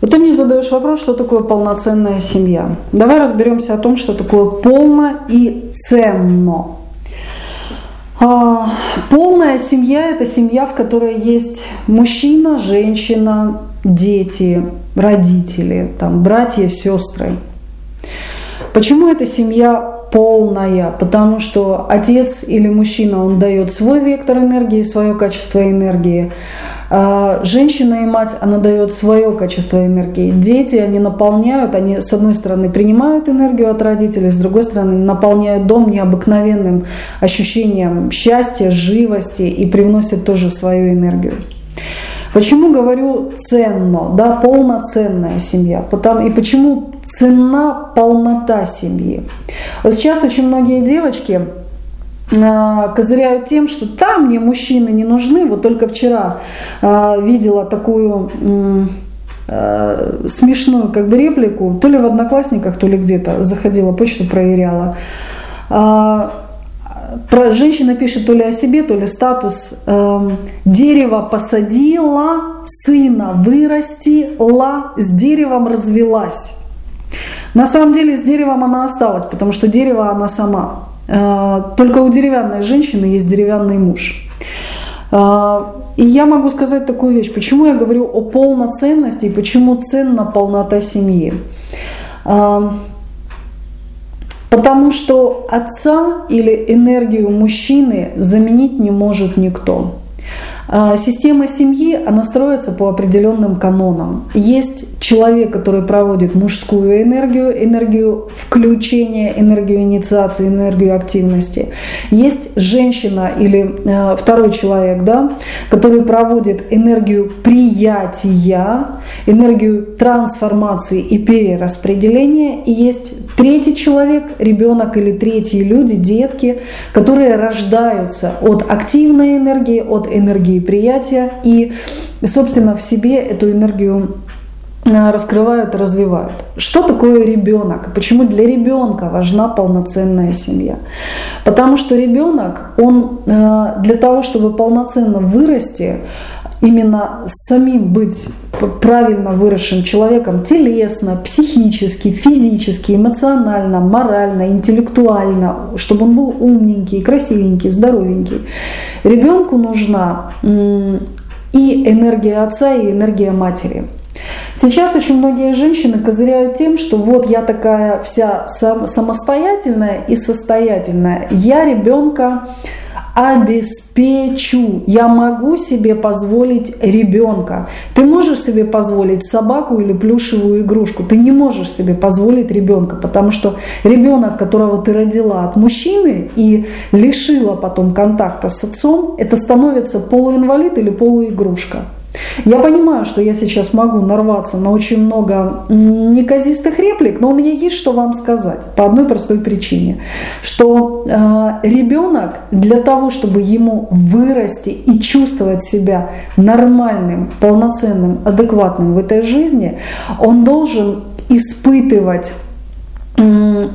Вот ты мне задаешь вопрос, что такое полноценная семья. Давай разберемся о том, что такое полно и ценно. А, полная семья – это семья, в которой есть мужчина, женщина, дети, родители, там, братья, сестры. Почему эта семья полная, потому что отец или мужчина, он дает свой вектор энергии, свое качество энергии. А женщина и мать, она дает свое качество энергии. Дети, они наполняют, они с одной стороны принимают энергию от родителей, с другой стороны наполняют дом необыкновенным ощущением счастья, живости и привносят тоже свою энергию. Почему говорю ценно, да, полноценная семья? Потому, и почему цена полнота семьи? Вот сейчас очень многие девочки козыряют тем, что там мне мужчины не нужны. Вот только вчера э, видела такую э, смешную как бы реплику, то ли в Одноклассниках, то ли где-то, заходила, почту проверяла. Э, про, женщина пишет то ли о себе, то ли статус. Э, дерево посадила, сына вырастила, с деревом развелась. На самом деле с деревом она осталась, потому что дерево она сама. Э, только у деревянной женщины есть деревянный муж. Э, и я могу сказать такую вещь. Почему я говорю о полноценности и почему ценна полнота семьи? Э, Потому что отца или энергию мужчины заменить не может никто. А, система семьи, она строится по определенным канонам. Есть человек, который проводит мужскую энергию, энергию включения, энергию инициации, энергию активности. Есть женщина или э, второй человек, да, который проводит энергию приятия, энергию трансформации и перераспределения. И есть третий человек, ребенок или третьи люди, детки, которые рождаются от активной энергии, от энергии приятия и, собственно, в себе эту энергию э, раскрывают развивают. Что такое ребенок? Почему для ребенка важна полноценная семья? Потому что ребенок, он э, для того, чтобы полноценно вырасти, именно самим быть правильно выросшим человеком телесно, психически, физически, эмоционально, морально, интеллектуально, чтобы он был умненький, красивенький, здоровенький. Ребенку нужна и энергия отца, и энергия матери. Сейчас очень многие женщины козыряют тем, что вот я такая вся самостоятельная и состоятельная. Я ребенка обеспечу. Я могу себе позволить ребенка. Ты можешь себе позволить собаку или плюшевую игрушку. Ты не можешь себе позволить ребенка, потому что ребенок, которого ты родила от мужчины и лишила потом контакта с отцом, это становится полуинвалид или полуигрушка. Я понимаю, что я сейчас могу нарваться на очень много неказистых реплик, но у меня есть что вам сказать по одной простой причине, что э, ребенок для того, чтобы ему вырасти и чувствовать себя нормальным, полноценным, адекватным в этой жизни, он должен испытывать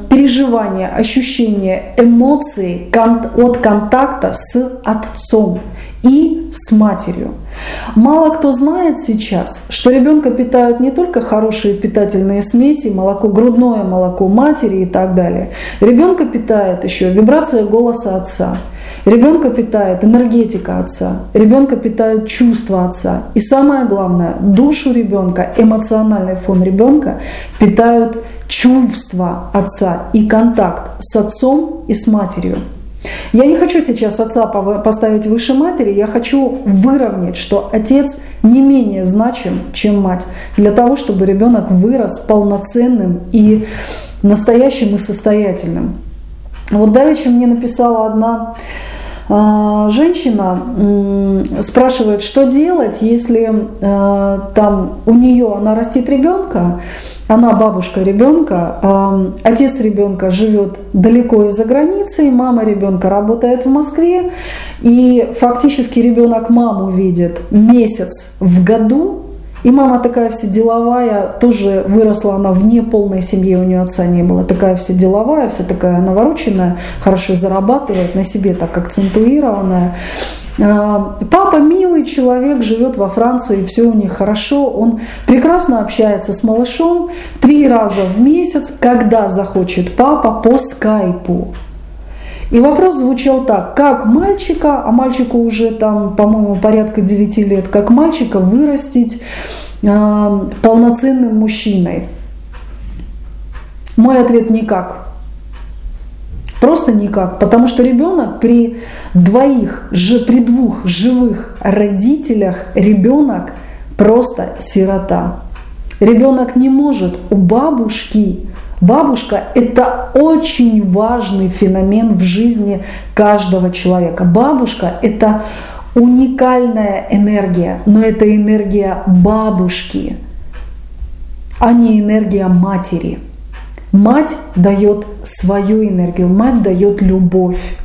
переживания, ощущения, эмоции от контакта с отцом и с матерью. Мало кто знает сейчас, что ребенка питают не только хорошие питательные смеси, молоко, грудное молоко матери и так далее. Ребенка питает еще вибрация голоса отца. Ребенка питает энергетика отца, ребенка питают чувства отца. И самое главное, душу ребенка, эмоциональный фон ребенка питают чувства отца и контакт с отцом и с матерью. Я не хочу сейчас отца поставить выше матери, я хочу выровнять, что отец не менее значим, чем мать, для того, чтобы ребенок вырос полноценным и настоящим и состоятельным. Вот давеча мне написала одна а, женщина спрашивает, что делать, если э, там у нее она растит ребенка, она бабушка ребенка, отец ребенка живет далеко из-за границы, мама ребенка работает в Москве, и фактически ребенок маму видит месяц в году, и мама такая вся деловая, тоже выросла она вне полной семьи, у нее отца не было. Такая вся деловая, вся такая навороченная, хорошо зарабатывает, на себе так акцентуированная. А, папа милый человек, живет во Франции, все у них хорошо, он прекрасно общается с малышом три раза в месяц, когда захочет папа по скайпу. И вопрос звучал так, как мальчика, а мальчику уже там, по-моему, порядка 9 лет, как мальчика вырастить э, полноценным мужчиной? Мой ответ никак. Просто никак. Потому что ребенок при двоих, при двух живых родителях, ребенок просто сирота. Ребенок не может у бабушки. Бабушка – это очень важный феномен в жизни каждого человека. Бабушка – это уникальная энергия, но это энергия бабушки, а не энергия матери. Мать дает свою энергию, мать дает любовь.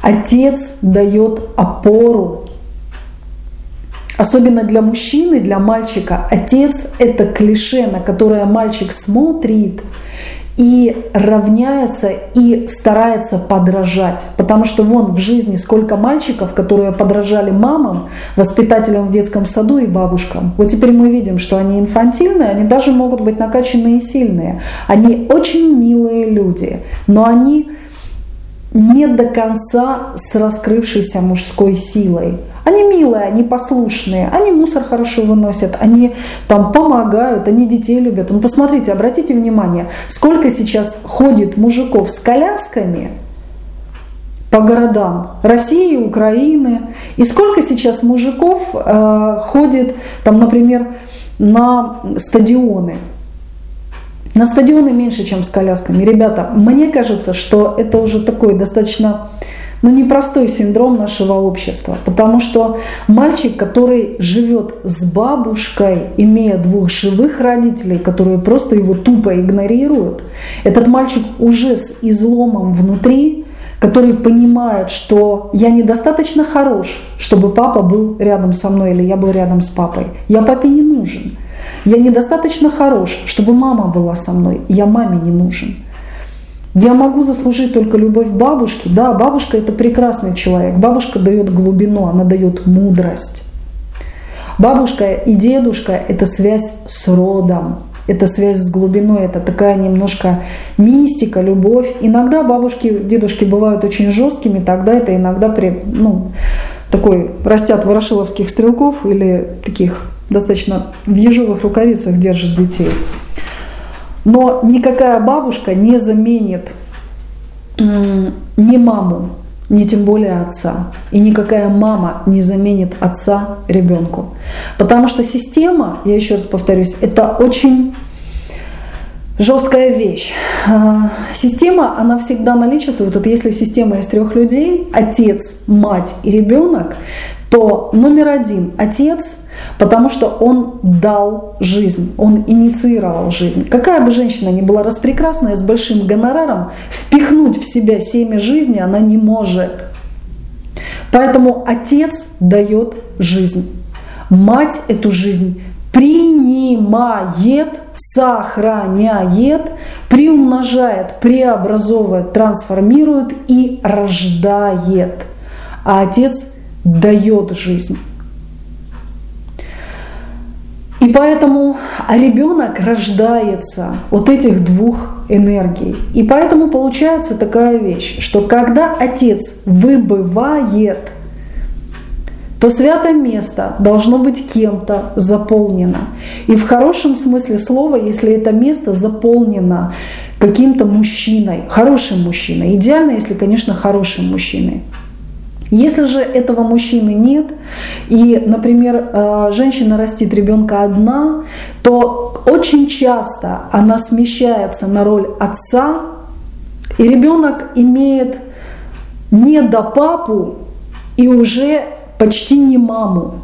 Отец дает опору. Особенно для мужчины, для мальчика, отец – это клише, на которое мальчик смотрит – и равняется и старается подражать. Потому что вон в жизни сколько мальчиков, которые подражали мамам, воспитателям в детском саду и бабушкам. Вот теперь мы видим, что они инфантильные, они даже могут быть накачанные и сильные. Они очень милые люди, но они не до конца с раскрывшейся мужской силой. Они милые, они послушные, они мусор хорошо выносят, они там помогают, они детей любят. Ну посмотрите, обратите внимание, сколько сейчас ходит мужиков с колясками по городам России, Украины, и сколько сейчас мужиков э, ходит, там, например, на стадионы. На стадионы меньше, чем с колясками. Ребята, мне кажется, что это уже такой достаточно ну, непростой синдром нашего общества, потому что мальчик, который живет с бабушкой, имея двух живых родителей, которые просто его тупо игнорируют, этот мальчик уже с изломом внутри, который понимает, что я недостаточно хорош, чтобы папа был рядом со мной или я был рядом с папой. Я папе не нужен. Я недостаточно хорош, чтобы мама была со мной. Я маме не нужен. Я могу заслужить только любовь бабушки. Да, бабушка это прекрасный человек. Бабушка дает глубину, она дает мудрость. Бабушка и дедушка – это связь с родом, это связь с глубиной, это такая немножко мистика, любовь. Иногда бабушки, дедушки бывают очень жесткими, тогда это иногда при, ну, такой растят ворошиловских стрелков или таких достаточно в ежовых рукавицах держат детей. Но никакая бабушка не заменит ни маму, ни тем более отца. И никакая мама не заменит отца ребенку. Потому что система, я еще раз повторюсь, это очень жесткая вещь. А, система, она всегда наличествует. Вот если система из трех людей, отец, мать и ребенок, то номер один – отец, потому что он дал жизнь, он инициировал жизнь. Какая бы женщина ни была распрекрасная, с большим гонораром, впихнуть в себя семя жизни она не может. Поэтому отец дает жизнь. Мать эту жизнь принимает, сохраняет, приумножает, преобразовывает, трансформирует и рождает. А отец дает жизнь. И поэтому ребенок рождается от этих двух энергий. И поэтому получается такая вещь, что когда отец выбывает, то святое место должно быть кем-то заполнено. И в хорошем смысле слова, если это место заполнено каким-то мужчиной, хорошим мужчиной, идеально, если, конечно, хорошим мужчиной. Если же этого мужчины нет, и, например, э, женщина растит ребенка одна, то очень часто она смещается на роль отца, и ребенок имеет не до папу и уже почти не маму.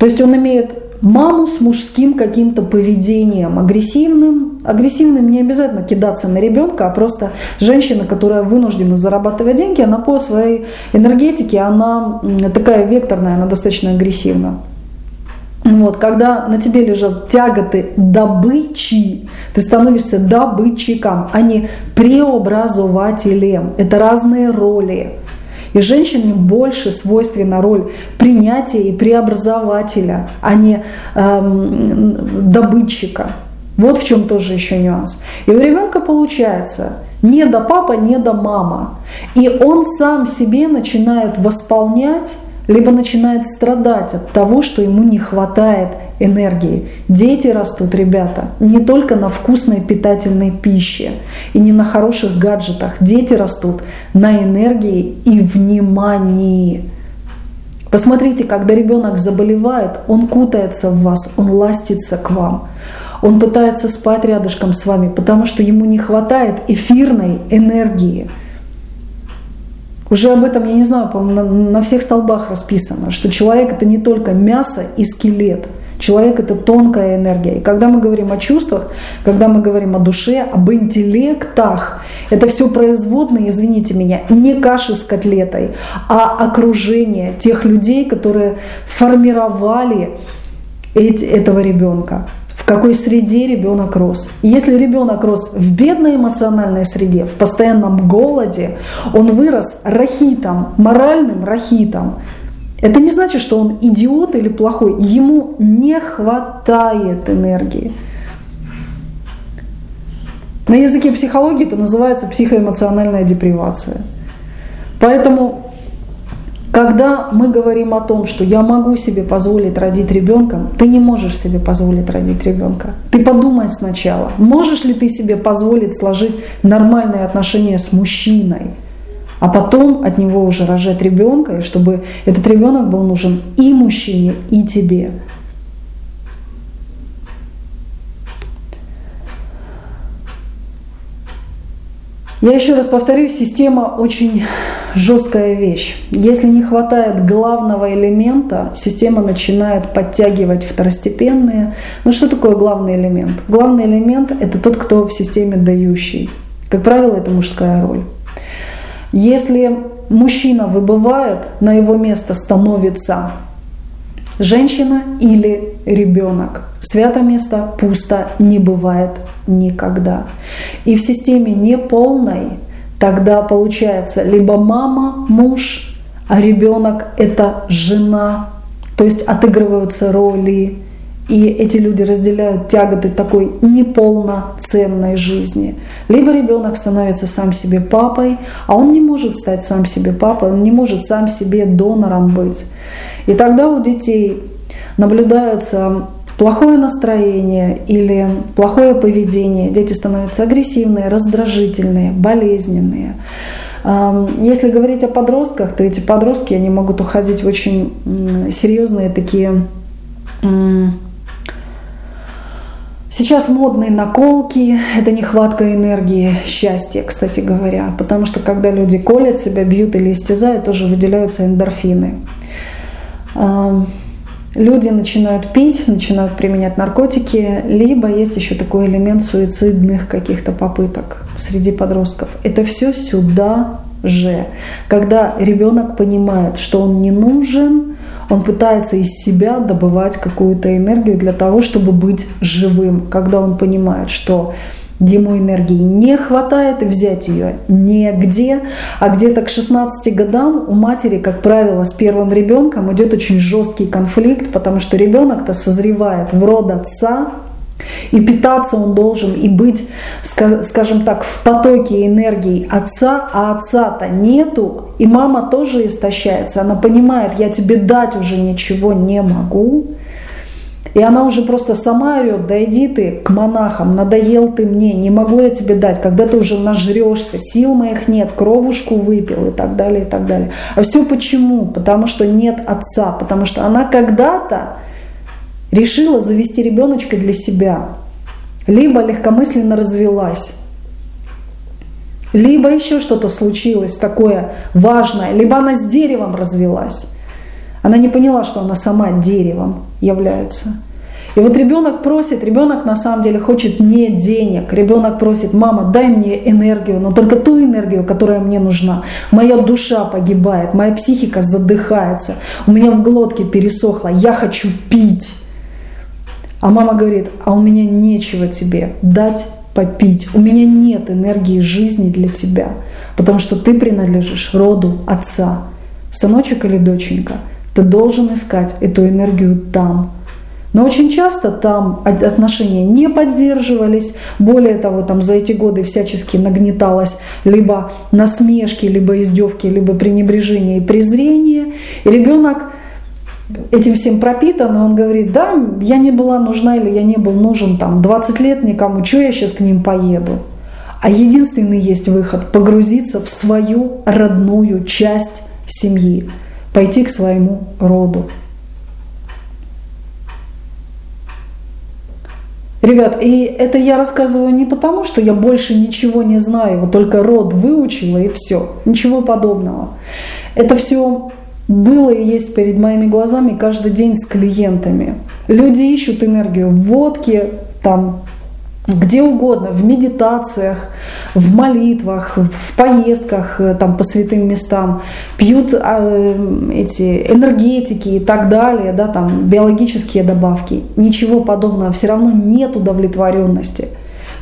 То есть он имеет маму с мужским каким-то поведением, агрессивным. Агрессивным не обязательно кидаться на ребенка, а просто женщина, которая вынуждена зарабатывать деньги, она по своей энергетике, она такая векторная, она достаточно агрессивна. Вот, когда на тебе лежат тяготы добычи, ты становишься добытчиком, а не преобразователем. Это разные роли. И женщине больше свойственна роль принятия и преобразователя, а не эм, добытчика. Вот в чем тоже еще нюанс. И у ребенка получается не до папа, не до мама. И он сам себе начинает восполнять либо начинает страдать от того, что ему не хватает энергии. Дети растут, ребята, не только на вкусной питательной пище и не на хороших гаджетах. Дети растут на энергии и внимании. Посмотрите, когда ребенок заболевает, он кутается в вас, он ластится к вам. Он пытается спать рядышком с вами, потому что ему не хватает эфирной энергии. Уже об этом, я не знаю, по на, на всех столбах расписано, что человек это не только мясо и скелет. Человек это тонкая энергия. И когда мы говорим о чувствах, когда мы говорим о душе, об интеллектах, это все производные, извините меня, не каши с котлетой, а окружение тех людей, которые формировали эти, этого ребенка какой среде ребенок рос. если ребенок рос в бедной эмоциональной среде, в постоянном голоде, он вырос рахитом, моральным рахитом. Это не значит, что он идиот или плохой. Ему не хватает энергии. На языке психологии это называется психоэмоциональная депривация. Поэтому когда мы говорим о том, что я могу себе позволить родить ребенка, ты не можешь себе позволить родить ребенка. Ты подумай сначала, можешь ли ты себе позволить сложить нормальные отношения с мужчиной, а потом от него уже рожать ребенка, и чтобы этот ребенок был нужен и мужчине, и тебе. Я еще раз повторюсь, система очень жесткая вещь. Если не хватает главного элемента, система начинает подтягивать второстепенные. Но что такое главный элемент? Главный элемент – это тот, кто в системе дающий. Как правило, это мужская роль. Если мужчина выбывает, на его место становится женщина или ребенок. Свято место пусто не бывает никогда. И в системе неполной тогда получается либо мама, муж, а ребенок это жена. То есть отыгрываются роли, и эти люди разделяют тяготы такой неполноценной жизни. Либо ребенок становится сам себе папой, а он не может стать сам себе папой, он не может сам себе донором быть. И тогда у детей наблюдается плохое настроение или плохое поведение. Дети становятся агрессивные, раздражительные, болезненные. Если говорить о подростках, то эти подростки, они могут уходить в очень серьезные такие Сейчас модные наколки, это нехватка энергии, счастья, кстати говоря, потому что когда люди колят себя, бьют или истязают, тоже выделяются эндорфины. Люди начинают пить, начинают применять наркотики, либо есть еще такой элемент суицидных каких-то попыток среди подростков. Это все сюда же. Когда ребенок понимает, что он не нужен, он пытается из себя добывать какую-то энергию для того, чтобы быть живым, когда он понимает, что ему энергии не хватает, и взять ее негде. А где-то к 16 годам у матери, как правило, с первым ребенком идет очень жесткий конфликт, потому что ребенок-то созревает в род отца, и питаться он должен и быть, скажем так, в потоке энергии отца, а отца-то нету, и мама тоже истощается. Она понимает, я тебе дать уже ничего не могу. И она уже просто сама орет, да иди ты к монахам, надоел ты мне, не могу я тебе дать, когда ты уже нажрешься, сил моих нет, кровушку выпил и так далее, и так далее. А все почему? Потому что нет отца, потому что она когда-то решила завести ребеночка для себя, либо легкомысленно развелась, либо еще что-то случилось такое важное, либо она с деревом развелась. Она не поняла, что она сама деревом является. И вот ребенок просит, ребенок на самом деле хочет не денег. Ребенок просит, мама, дай мне энергию, но только ту энергию, которая мне нужна. Моя душа погибает, моя психика задыхается, у меня в глотке пересохло, я хочу пить. А мама говорит, а у меня нечего тебе дать попить. У меня нет энергии жизни для тебя, потому что ты принадлежишь роду отца. Сыночек или доченька, ты должен искать эту энергию там. Но очень часто там отношения не поддерживались. Более того, там за эти годы всячески нагнеталось либо насмешки, либо издевки, либо пренебрежение и презрение. И ребенок этим всем пропитан, и он говорит, да, я не была нужна или я не был нужен там 20 лет никому, что я сейчас к ним поеду? А единственный есть выход – погрузиться в свою родную часть семьи, пойти к своему роду. Ребят, и это я рассказываю не потому, что я больше ничего не знаю, вот только род выучила и все, ничего подобного. Это все было и есть перед моими глазами каждый день с клиентами. Люди ищут энергию в водке, там, где угодно, в медитациях, в молитвах, в поездках э, там, по святым местам, пьют э, эти энергетики и так далее, да, там, биологические добавки. Ничего подобного, все равно нет удовлетворенности.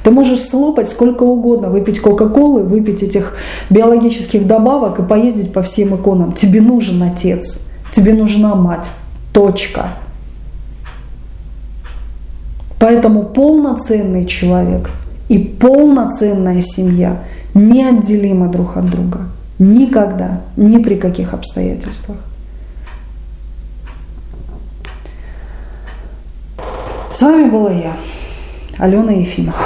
Ты можешь слопать сколько угодно, выпить Кока-Колы, выпить этих биологических добавок и поездить по всем иконам. Тебе нужен отец, тебе нужна мать. Точка. Поэтому полноценный человек и полноценная семья неотделимы друг от друга. Никогда, ни при каких обстоятельствах. С вами была я, Алена Ефимова.